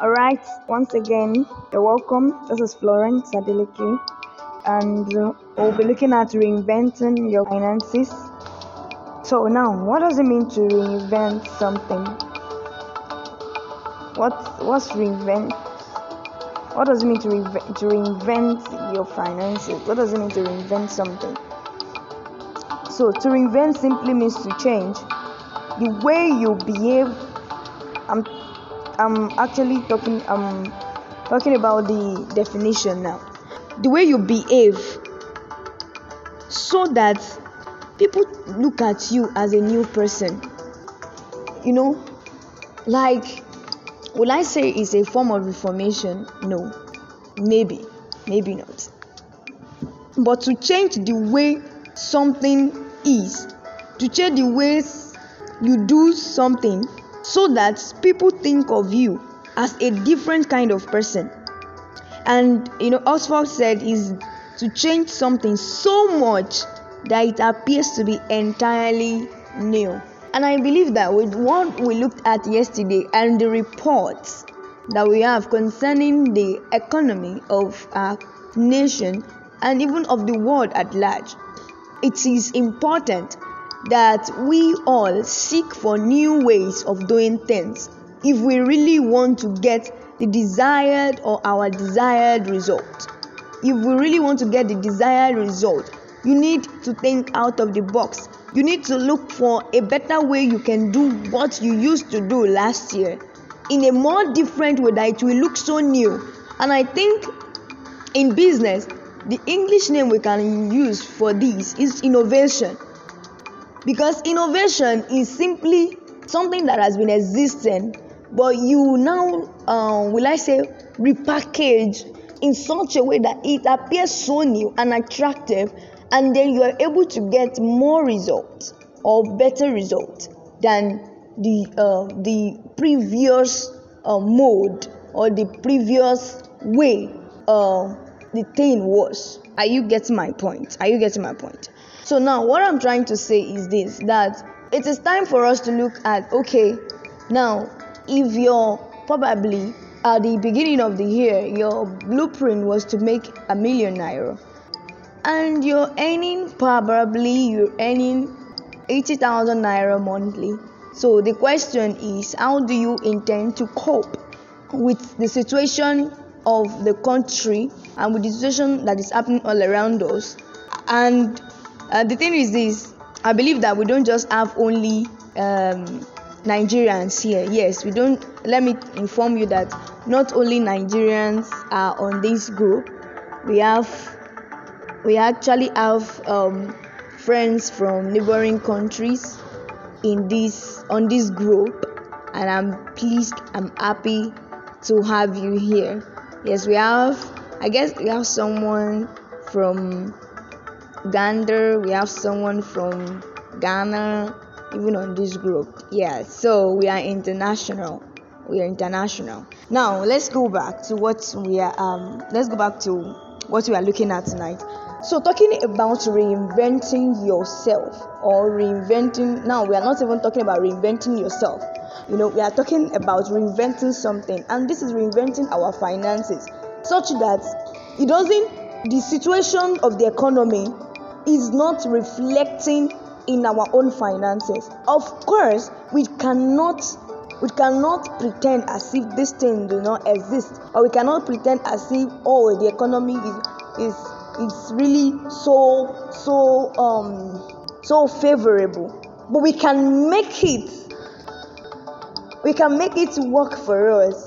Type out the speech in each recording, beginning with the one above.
All right, once again, you're welcome. This is Florence Adeleke, and we'll be looking at reinventing your finances. So, now, what does it mean to reinvent something? What what's reinvent? What does it mean to, reinvent, to reinvent your finances? What does it mean to reinvent something? So, to reinvent simply means to change the way you behave. I'm, actually talking. I'm talking about the definition now. The way you behave, so that people look at you as a new person. You know, like will I say it's a form of reformation? No, maybe, maybe not. But to change the way something is, to change the ways you do something so that people think of you as a different kind of person. And you know, Oxford said is to change something so much that it appears to be entirely new. And I believe that with what we looked at yesterday and the reports that we have concerning the economy of our nation and even of the world at large, it is important that we all seek for new ways of doing things if we really want to get the desired or our desired result. If we really want to get the desired result, you need to think out of the box. You need to look for a better way you can do what you used to do last year in a more different way that it will look so new. And I think in business, the English name we can use for this is innovation. Because innovation is simply something that has been existing, but you now, um, will I say, repackage in such a way that it appears so new and attractive, and then you are able to get more results or better results than the uh, the previous uh, mode or the previous way uh, the thing was. Are you getting my point? Are you getting my point? So now what I'm trying to say is this that it is time for us to look at okay, now if you're probably at the beginning of the year your blueprint was to make a million naira and you're earning probably you're earning 80,000 naira monthly. So the question is how do you intend to cope with the situation of the country and with the situation that is happening all around us. And uh, the thing is this I believe that we don't just have only um, Nigerians here. Yes, we don't. Let me inform you that not only Nigerians are on this group. We have, we actually have um, friends from neighboring countries in this on this group, and I'm pleased. I'm happy to have you here. Yes, we have. I guess we have someone from Uganda. We have someone from Ghana, even on this group. Yeah, so we are international. We are international. Now let's go back to what we are. Um, let's go back to what we are looking at tonight. So talking about reinventing yourself or reinventing. Now we are not even talking about reinventing yourself. You know, we are talking about reinventing something, and this is reinventing our finances such that it doesn't the situation of the economy is not reflecting in our own finances. Of course we cannot we cannot pretend as if this thing do not exist or we cannot pretend as if oh the economy is is is really so so um so favorable. But we can make it we can make it work for us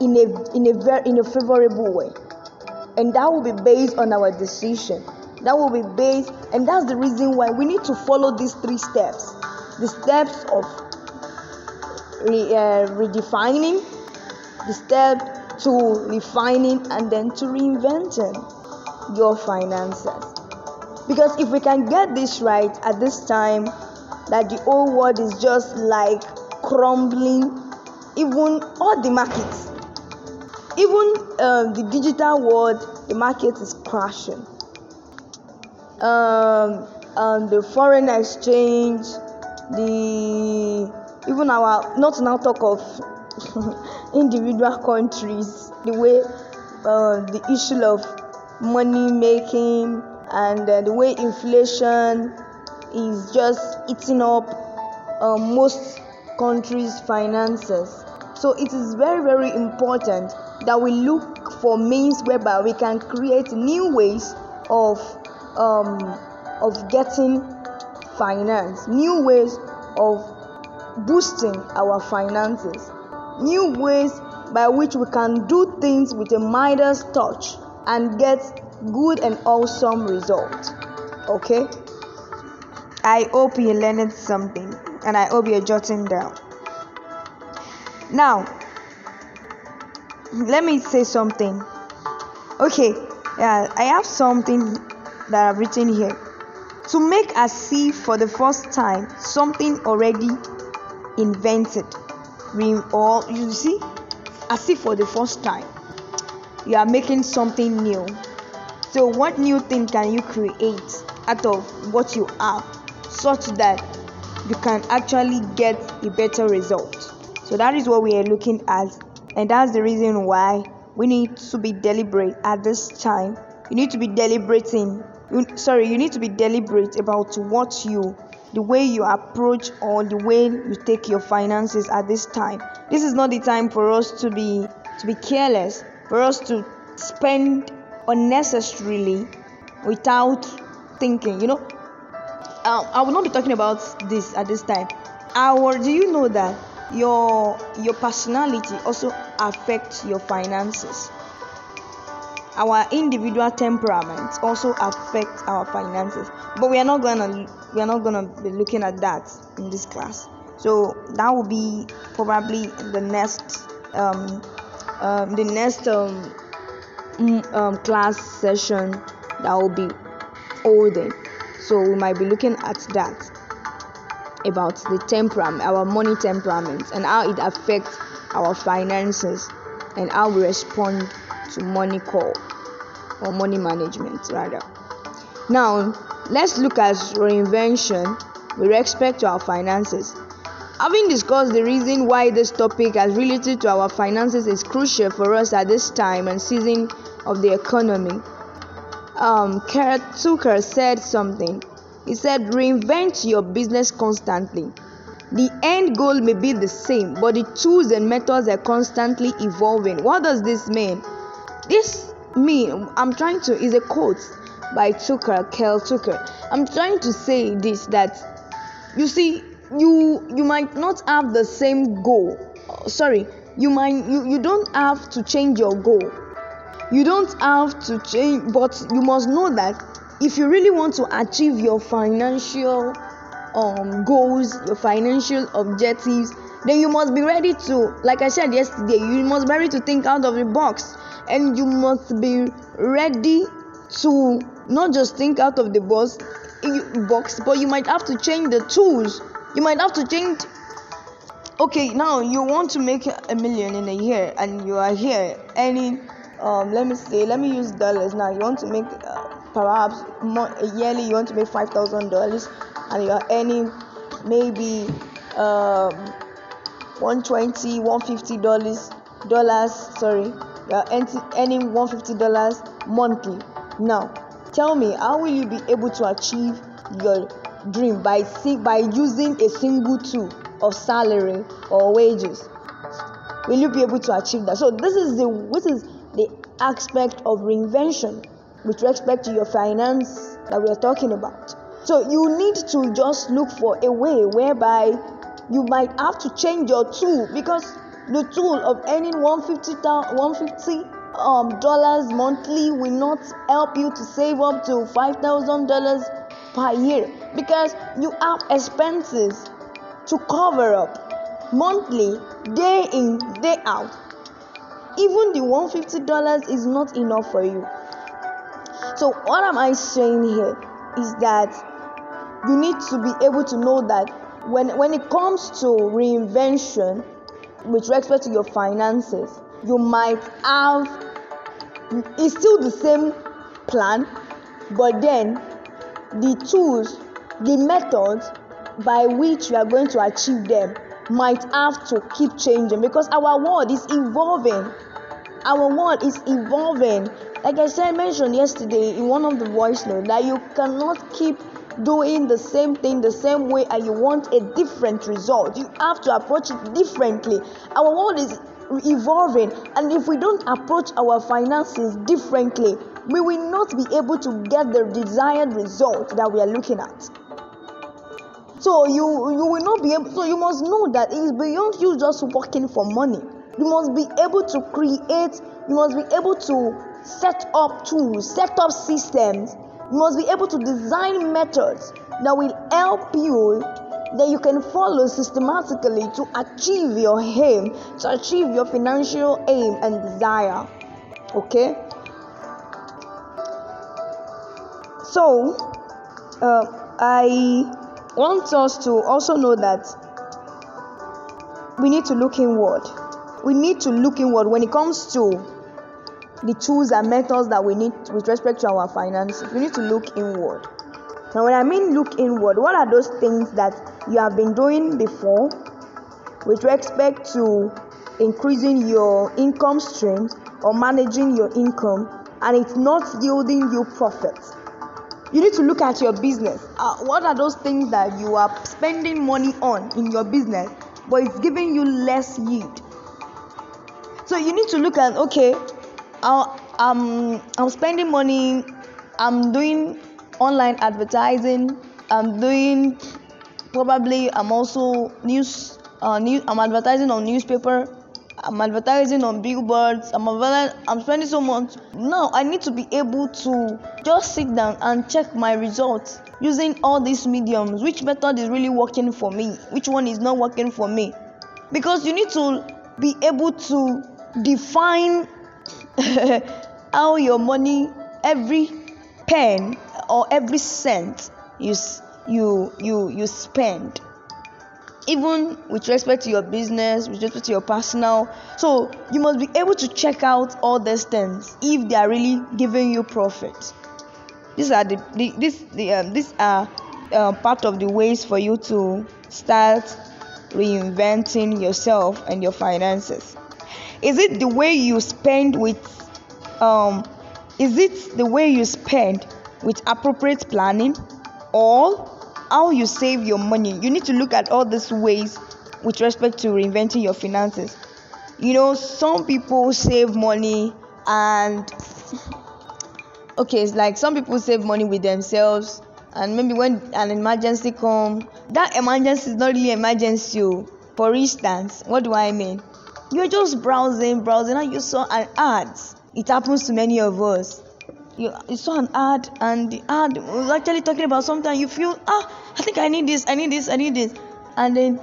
in a in a very in a favorable way. And that will be based on our decision that will be based and that's the reason why we need to follow these three steps the steps of re, uh, redefining the step to refining and then to reinventing your finances because if we can get this right at this time that the old world is just like crumbling even all the markets even um, the digital world, the market is crashing. Um, and the foreign exchange, the even our not now talk of individual countries, the way uh, the issue of money making and uh, the way inflation is just eating up uh, most countries' finances. So it is very, very important that we look for means whereby we can create new ways of um, of getting finance, new ways of boosting our finances, new ways by which we can do things with a Midas touch and get good and awesome result. Okay? I hope you learned something and I hope you're jotting down. Now, let me say something. Okay, yeah, I have something that I've written here. To make us see for the first time something already invented. We or you see, as if for the first time you are making something new. So, what new thing can you create out of what you have such that you can actually get a better result? So, that is what we are looking at, and that's the reason why we need to be deliberate at this time. You need to be deliberating. Sorry, you need to be deliberate about what you, the way you approach or the way you take your finances at this time. This is not the time for us to be to be careless, for us to spend unnecessarily without thinking. You know, um, I will not be talking about this at this time. Our, do you know that your your personality also affects your finances? Our individual temperament also affects our finances, but we are not gonna we are not gonna be looking at that in this class. So that will be probably the next um, um, the next um, um, class session that will be holding. So we might be looking at that about the temperament, our money temperament, and how it affects our finances and how we respond to money call or money management rather. Now let's look at reinvention with respect to our finances. Having discussed the reason why this topic as related to our finances is crucial for us at this time and season of the economy, um, Kurt Tucker said something. He said, Reinvent your business constantly. The end goal may be the same, but the tools and methods are constantly evolving. What does this mean? This mean I'm trying to is a quote by Tucker, Kel Tucker. I'm trying to say this that you see you you might not have the same goal. Sorry you might you, you don't have to change your goal. You don't have to change but you must know that if you really want to achieve your financial um, goals your financial objectives then you must be ready to like i said yesterday you must be ready to think out of the box and you must be ready to not just think out of the box box but you might have to change the tools. You might have to change okay now you want to make a million in a year and you are here earning um let me say let me use dollars now. You want to make uh, perhaps more, yearly you want to make five thousand dollars and you are earning maybe um 120 150 dollars dollars sorry Uh, you are earning 150 dollars monthly. Now tell me how will you be able to achieve your dream by by using a single tool of salary or wages? Will you be able to achieve that? So this is the this is the aspect of reinvention with respect to your finance that we are talking about. So you need to just look for a way whereby you might have to change your tool because the tool of earning 150 150 um, dollars monthly will not help you to save up to five thousand dollars per year because you have expenses to cover up monthly, day in, day out. Even the $150 is not enough for you. So, what am I saying here is that you need to be able to know that when, when it comes to reinvention with respect to your finances, you might have it's still the same plan, but then the tools, the methods by which you are going to achieve them might have to keep changing because our world is evolving. Our world is evolving. Like I said, mentioned yesterday in one of the voice notes that you cannot keep doing the same thing the same way and you want a different result. You have to approach it differently. Our world is evolving, and if we don't approach our finances differently, we will not be able to get the desired result that we are looking at. So you you will not be able. So you must know that it is beyond you just working for money. You must be able to create. You must be able to set up tools, set up systems. You must be able to design methods that will help you that you can follow systematically to achieve your aim, to achieve your financial aim and desire. Okay? So, uh, I want us to also know that we need to look inward. We need to look inward when it comes to the tools and methods that we need with respect to our finances. We need to look inward. Now, when I mean look inward, what are those things that you have been doing before with respect to increasing your income streams or managing your income and it's not yielding you profits? you need to look at your business. Uh, what are those things that you are spending money on in your business, but it's giving you less yield? So you need to look at okay, uh, um, I'm spending money, I'm doing online advertising, I'm doing probably I'm also news, uh, I'm advertising on newspaper I'm advertising on billboards. I'm I'm spending so much. Now I need to be able to just sit down and check my results using all these mediums. Which method is really working for me? Which one is not working for me? Because you need to be able to define how your money, every pen or every cent you you you you spend even with respect to your business, with respect to your personal. So you must be able to check out all these things if they are really giving you profit. These are the, the this the um, these are uh, part of the ways for you to start reinventing yourself and your finances. Is it the way you spend with um is it the way you spend with appropriate planning or how you save your money. You need to look at all these ways with respect to reinventing your finances. You know, some people save money and okay, it's like some people save money with themselves and maybe when an emergency come, that emergency is not really emergency. Oh. For instance, what do I mean? You're just browsing, browsing, and you saw an ad. It happens to many of us. You, you saw an ad and the ad was actually talking about something you feel ah i think i need this i need this i need this. And then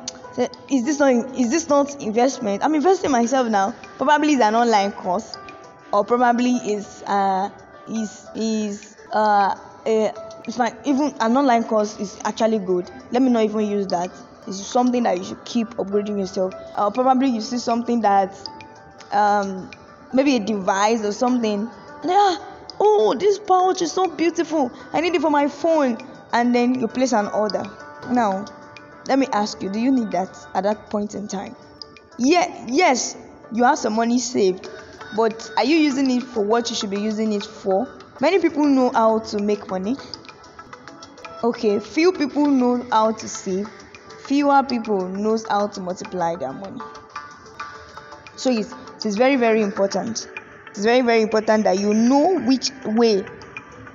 is this not is this not investment? I'm investing myself now. Probably it's an online course or probably is uh is is uh a, it's fine even an online course is actually good. Let me not even use that it's something that you should keep upgrading yourself. Or probably you see something that um maybe a device or something. Yeah oh this pouch is so beautiful. I need it for my phone. And then you place an order. Now let me ask you do you need that at that point in time? Yeah yes you have some money saved. But are you using it for what you should be using it for? Many people know how to make money. Okay few people know how to save fewer people knows how to multiply their money. So it's, it's very very important. It's very very important that you know which way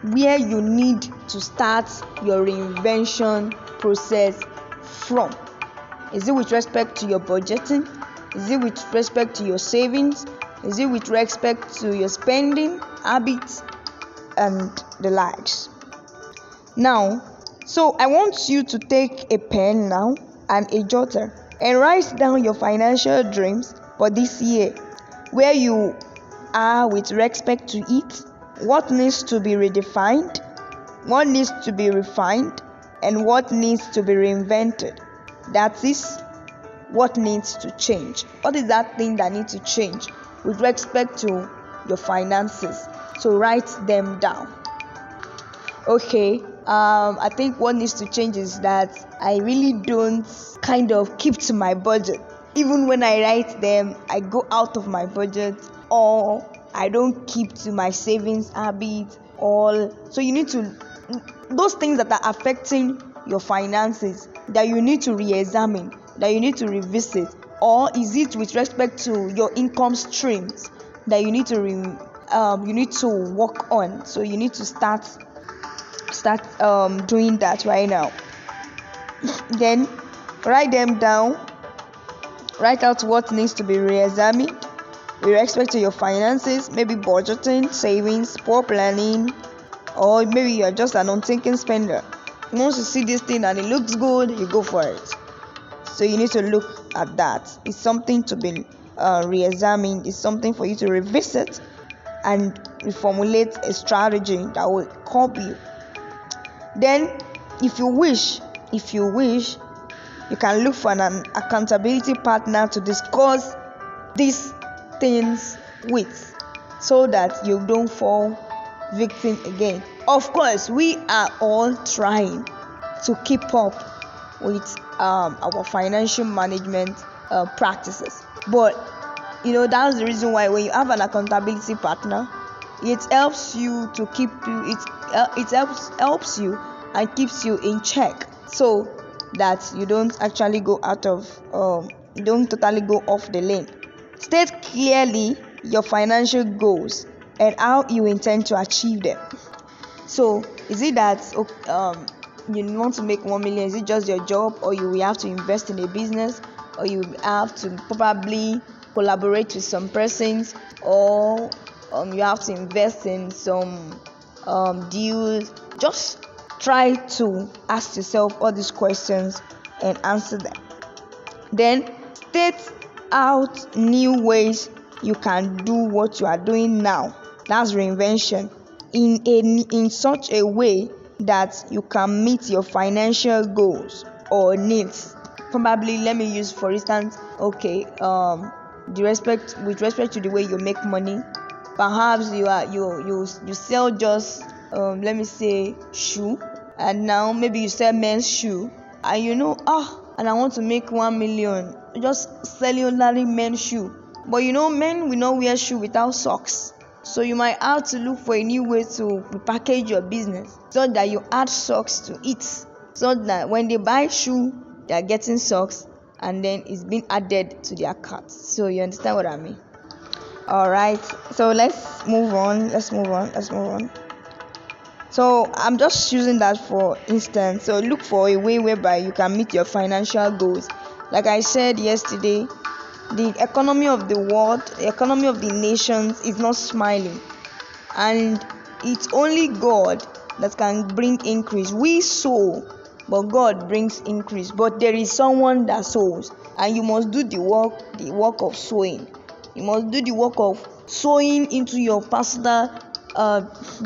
where you need to start your reinvention process from. Is it with respect to your budgeting? Is it with respect to your savings? Is it with respect to your spending habits and the likes? Now so i want you to take a pen now and a jotter and write down your financial dreams for this year where you are with respect to it, what needs to be redefined, what needs to be refined, and what needs to be reinvented. That is what needs to change. What is that thing that needs to change with respect to your finances? So write them down. Okay, um, I think what needs to change is that I really don't kind of keep to my budget. Even when I write them, I go out of my budget or I don't keep to my savings habit. All so you need to those things that are affecting your finances that you need to re-examine, that you need to revisit, or is it with respect to your income streams that you need to re- um, you need to work on? So you need to start start um, doing that right now. then write them down. Write out what needs to be re-examined with respect to your finances, maybe budgeting, savings, poor planning, or maybe you're just an unthinking spender. Once you see this thing and it looks good, you go for it. So you need to look at that. It's something to be uh, re-examined. It's something for you to revisit and reformulate a strategy that will help you. Then, if you wish, if you wish, you can look for an accountability partner to discuss these things with, so that you don't fall victim again. Of course, we are all trying to keep up with um, our financial management uh, practices, but you know that's the reason why when you have an accountability partner, it helps you to keep you it it helps helps you and keeps you in check so that you don't actually go out of um, don't totally go off the lane. State clearly your financial goals and how you intend to achieve them. So, is it that um, you want to make one million? Is it just your job, or you will have to invest in a business, or you have to probably collaborate with some persons, or um, you have to invest in some um, deals? Just try to ask yourself all these questions and answer them. Then state out new ways you can do what you are doing now that's reinvention in a in such a way that you can meet your financial goals or needs probably let me use for instance okay um the respect with respect to the way you make money perhaps you are you you you sell just um let me say shoe and now maybe you sell men's shoe and you know ah and i want to make one million just selling only men's shoe but you know men will not wear shoe without socks so you might have to look for a new way to package your business so that you add socks to it. So that when they buy shoe, they are getting socks and then it's being added to their cart. So you understand what I mean? Alright, so let's move on. Let's move on. Let's move on. So I'm just using that for instance. So look for a way whereby you can meet your financial goals. Like I said yesterday, the economy of the world, the economy of the nations is not smiling. And it's only God that can bring increase. We sow, but God brings increase. But there is someone that sows, and you must do the work, the work of sowing. You must do the work of sowing into your personal uh,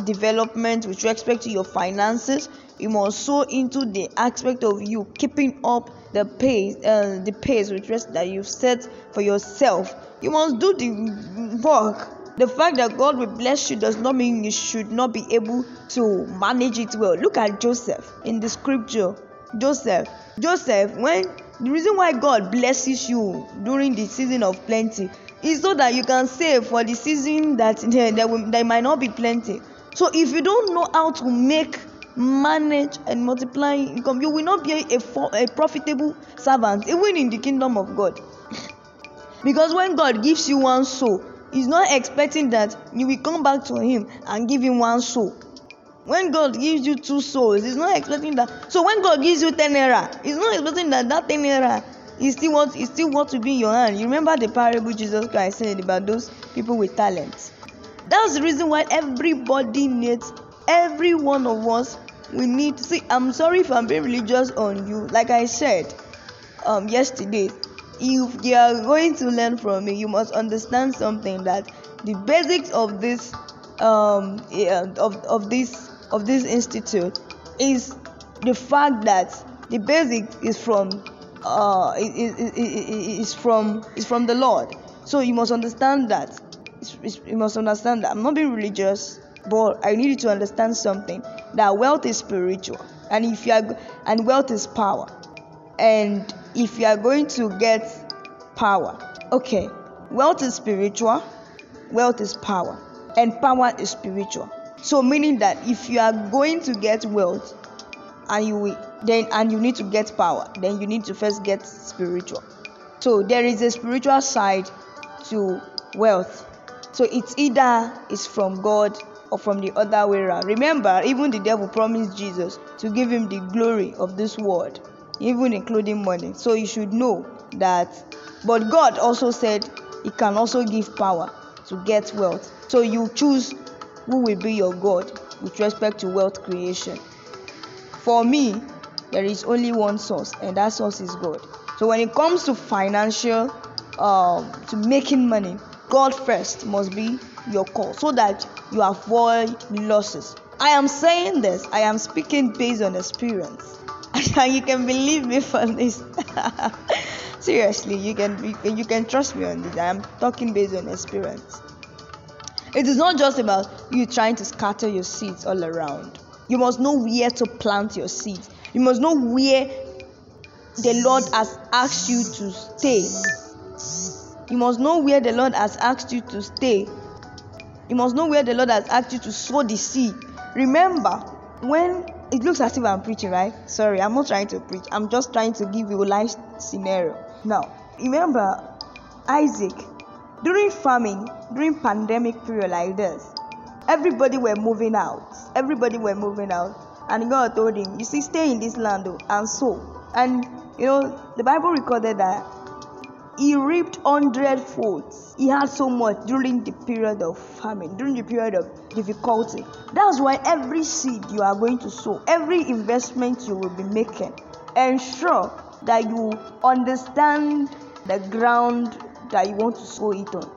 development with respect to your finances. You must sow into the aspect of you keeping up the pace uh, the pace with rest that you've set for yourself. You must do the work. The fact that god will bless you does not mean you should not be able to manage it well. Look at joseph in the scripture. Joseph joseph when the reason why god blesses you during the season of plenty is so that you can save for the season that there, there, will, there might not be plenty. So if you don't know how to make manage and multiply income you will not be a, a, a profitable servant even in the kingdom of god. Because when god gives you one soul he's not expecting that you will come back to him and give him one soul. When god gives you two souls he's not expecting that. So when god gives you ten naira he's not expecting that that ten naira is still is still what to be in your hand. You remember the parable jesus christ said about those people with talents that's the reason why everybody needs every one of us we need see i'm sorry if i'm being religious on you. Like i said um yesterday if you are going to learn from me you must understand something that the basics of this um of, of this of this institute is the fact that the basic is from uh is, from is from the lord. So you must understand that. You must understand that. I'm not being religious but I need you to understand something that wealth is spiritual, and if you are and wealth is power, and if you are going to get power, okay, wealth is spiritual, wealth is power, and power is spiritual. So meaning that if you are going to get wealth, and you then and you need to get power, then you need to first get spiritual. So there is a spiritual side to wealth. So it's either is from God or from the other way around. Remember, even the devil promised Jesus to give him the glory of this world, even including money. So you should know that. But God also said He can also give power to get wealth. So you choose who will be your God with respect to wealth creation. For me, there is only one source, and that source is God. So when it comes to financial, um, to making money, God first must be your call so that you avoid losses. I am saying this, I am speaking based on experience. And you can believe me for this. Seriously, you can you can trust me on this. I am talking based on experience. It is not just about you trying to scatter your seeds all around. You must know where to plant your seeds. You must know where the Lord has asked you to stay. You must know where the Lord has asked you to stay. You must know where the Lord has asked you to sow the seed. Remember, when it looks as if I'm preaching, right? Sorry, I'm not trying to preach. I'm just trying to give you a life scenario. Now, remember Isaac during famine, during pandemic period like this, everybody were moving out. Everybody were moving out. And God told him, You see, stay in this land oh, and sow. And you know, the Bible recorded that he reaped hundredfold. He had so much during the period of famine, during the period of difficulty. That's why every seed you are going to sow, every investment you will be making, ensure that you understand the ground that you want to sow it on.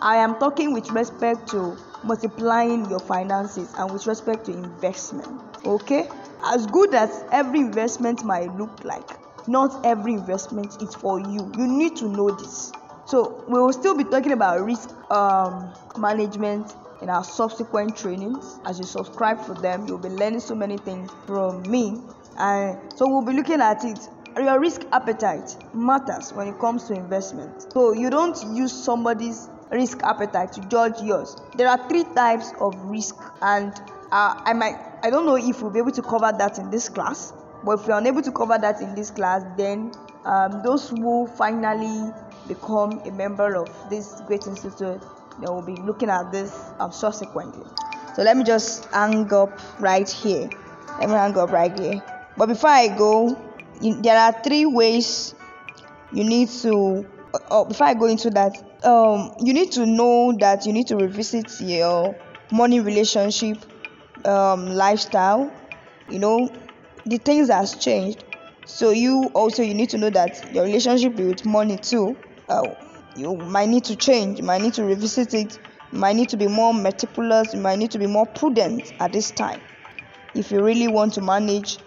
I am talking with respect to multiplying your finances and with respect to investment. Okay? As good as every investment might look like, not every investment is for you. You need to know this. So we will still be talking about risk um, management in our subsequent trainings. As you subscribe for them, you'll be learning so many things from me. And so we'll be looking at it. Your risk appetite matters when it comes to investment. So you don't use somebody's risk appetite to judge yours. There are three types of risk, and uh, I might I don't know if we'll be able to cover that in this class. But if we are unable to cover that in this class, then um, those who finally become a member of this great institute, they will be looking at this um, subsequently. So let me just hang up right here. Let me hang up right here. But before I go, in, there are three ways you need to. Uh, before I go into that, um, you need to know that you need to revisit your money relationship um, lifestyle. You know, the things has changed so you also you need to know that your relationship with money too uh, you might need to change you might need to revisit it you might need to be more meticulous you might need to be more prudent at this time if you really want to manage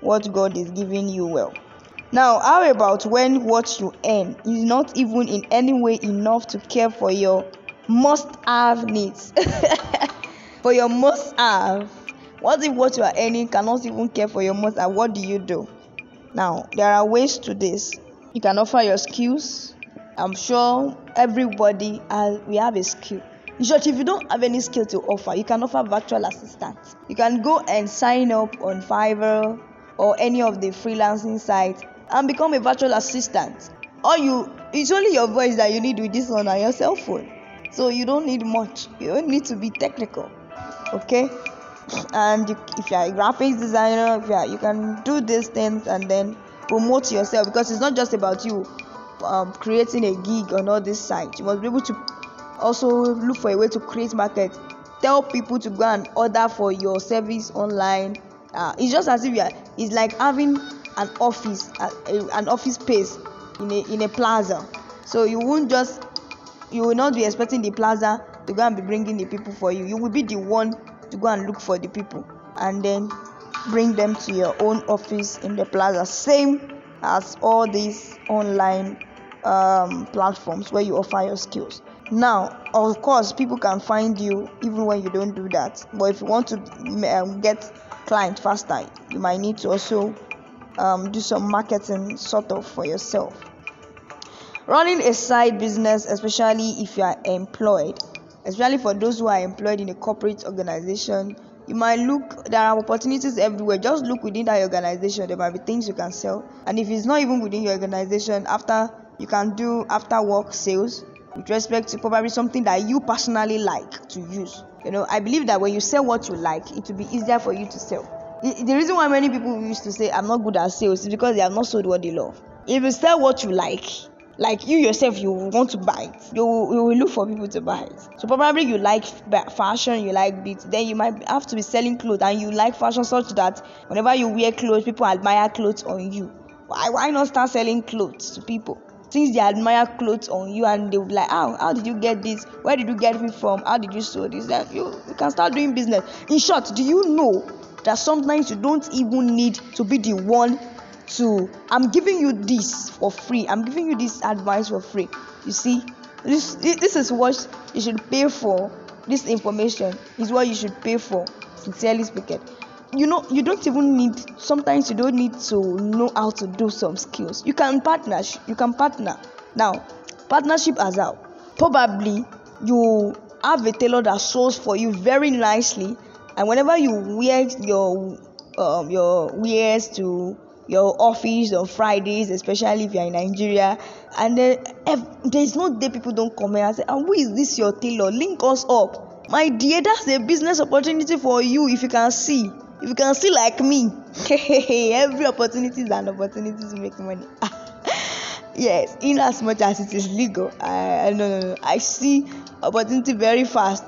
what god is giving you well now how about when what you earn is not even in any way enough to care for your must have needs for your must have what if what you are earning cannot even care for your must have? What do you do? Now, there are ways to this. You can offer your skills. I'm sure everybody has, we have a skill. In short, if you don't have any skill to offer, you can offer virtual assistance. You can go and sign up on Fiverr or any of the freelancing sites and become a virtual assistant. Or you, it's only your voice that you need with this one on your cell phone. So you don't need much. You don't need to be technical. Okay? and you, if you are a graphics designer if you, are, you can do these things and then promote yourself because it's not just about you um, creating a gig on all these sites you must be able to also look for a way to create market tell people to go and order for your service online uh, it's just as if you are it's like having an office an office space in a in a plaza. So you won't just you will not be expecting the plaza to go and be bringing the people for you. You will be the one to go and look for the people and then bring them to your own office in the plaza. Same as all these online um, platforms where you offer your skills. Now of course people can find you even when you don't do that. But if you want to um, get client faster you might need to also um, do some marketing sort of for yourself. Running a side business especially if you are employed especially for those who are employed in a corporate organization you might look there are opportunities everywhere. Just look within that organization. There might be things you can sell. And if it's not even within your organization after you can do after work sales with respect to probably something that you personally like to use. You know i believe that when you sell what you like it will be easier for you to sell the reason why many people used to say i'm not good at sales is because they have not sold what they love. If you sell what you like like you yourself you want to buy it. You, you will look for people to buy it. So probably you like fashion you like beats then you might have to be selling clothes and you like fashion such that whenever you wear clothes people admire clothes on you. Why why not start selling clothes to people? Since they admire clothes on you and they be like how how did you get this? Where did you get it from? How did you sew this? Then you, you can start doing business. In short do you know that sometimes you don't even need to be the one to i'm giving you this for free. I'm giving you this advice for free. You see this this is what you should pay for. This information is what you should pay for sincerely speaking you know you don't even need sometimes you don't need to know how to do some skills. You can partner you can partner. Now partnership as well probably you have a tailor that sews for you very nicely and whenever you wear your um, your wears to your office on Fridays, especially if you're in Nigeria. And then there's no day people don't come here and say, and who is this your tailor? Link us up. My dear, that's a business opportunity for you if you can see. If you can see like me. Every opportunity is an opportunity to make money. yes, in as much as it is legal. I no no no. I see opportunity very fast.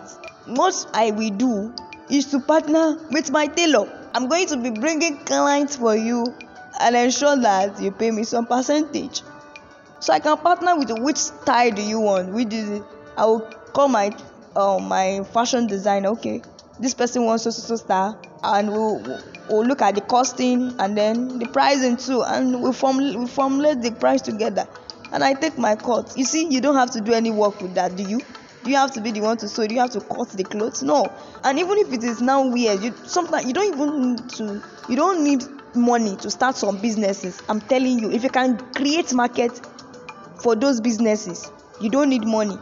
What I will do is to partner with my tailor. I'm going to be bringing clients for you and ensure that you pay me some percentage. So i can partner with which style do you want? Which is i will call my uh, my fashion designer okay this person wants so so style and we'll, we'll look at the costing and then the pricing too and we form we formulate the price together. And i take my cut. You see you don't have to do any work with that do you do you have to be the one to sew? Do you have to cut the clothes? No. And even if it is now weird you sometimes you don't even need to you don't need money to start some businesses. I'm telling you if you can create market for those businesses you don't need money.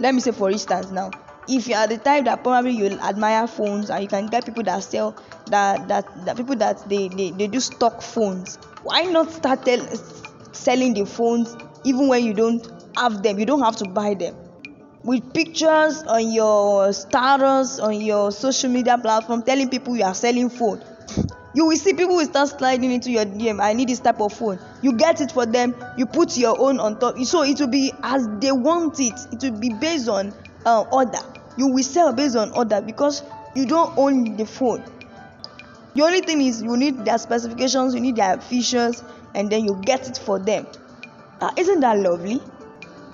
Let me say for instance now if you are the type that probably you admire phones and you can get people that sell that that, that people that they, they they do stock phones why not start tell, selling the phones even when you don't have them? You don't have to buy them with pictures on your status on your social media platform telling people you are selling phone you will see people will start sliding into your dm i need this type of phone. You get it for them you put your own on top. So it will be as they want it it will be based on uh, order. You will sell based on order because you don't own the phone. The only thing is you need their specifications you need their features and then you get it for them. Uh, isn't that lovely?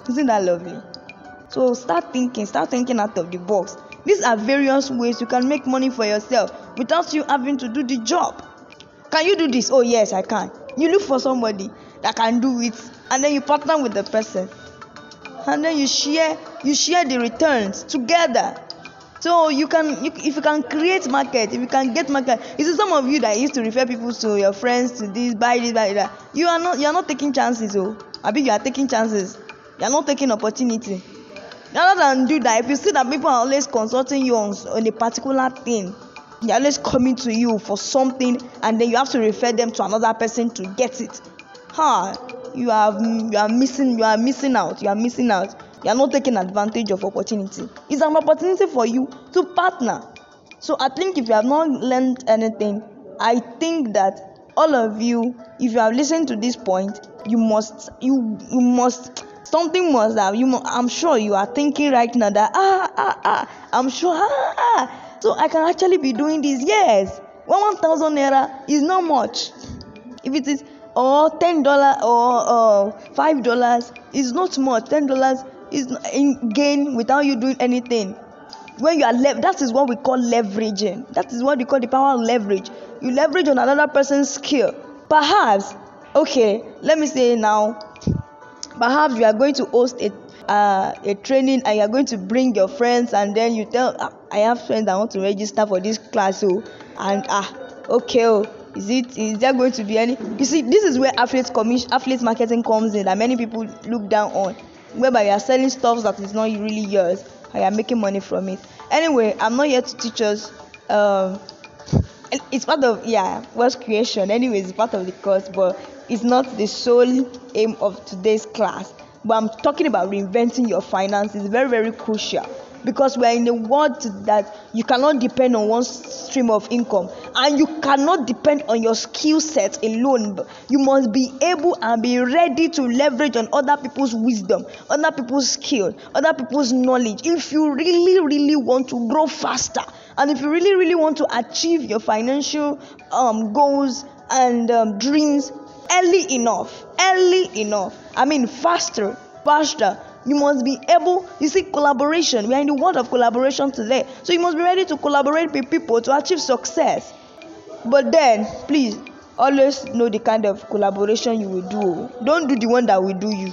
Isn't that lovely so start thinking start thinking out of the box these are various ways you can make money for yourself without you having to do the job. Can you do this? Oh, yes, I can. You look for somebody that can do it, and then you partner with the person, and then you share you share the returns together. So you can you, if you can create market, if you can get market. You see some of you that used to refer people to your friends to this, buy this, buy that. You are not you are not taking chances, oh. I think you are taking chances. You are not taking opportunity rather than do that if you see that people are always consulting you on, on a particular thing they're always coming to you for something and then you have to refer them to another person to get it. Huh you are you are missing you are missing out you are missing out. You are not taking advantage of opportunity. It's an opportunity for you to partner. So i think if you have not learned anything i think that all of you if you have listened to this point you must you you must something must have you i'm sure you are thinking right now that ah ah ah i'm sure ah, ah so i can actually be doing this yes. One one thousand naira is not much. If it is or ten dollar or uh, five dollars is not much. Ten dollars is in gain without you doing anything. When you are left, that is what we call leveraging. That is what we call the power of leverage. You leverage on another person's skill. Perhaps okay let me say now perhaps you are going to host a uh, a training and you're going to bring your friends and then you tell ah, i have friends that want to register for this class oh. And ah okay oh is it is there going to be any you see this is where affiliate commission affiliate marketing comes in that many people look down on whereby you are selling stuff that is not really yours and you are making money from it. Anyway i'm not here to teach us um it's part of yeah wealth creation. Anyways it's part of the course but it's not the sole aim of today's class but i'm talking about reinventing your finances very very crucial. Because we are in a world that you cannot depend on one stream of income and you cannot depend on your skill set alone. You must be able and be ready to leverage on other people's wisdom other people's skill other people's knowledge. If you really really want to grow faster and if you really really want to achieve your financial um, goals and um, dreams early enough early enough. I mean faster faster you must be able you see collaboration. We are in the world of collaboration today. So you must be ready to collaborate with people to achieve success. But then please always know the kind of collaboration you will do. Don't do the one that will do you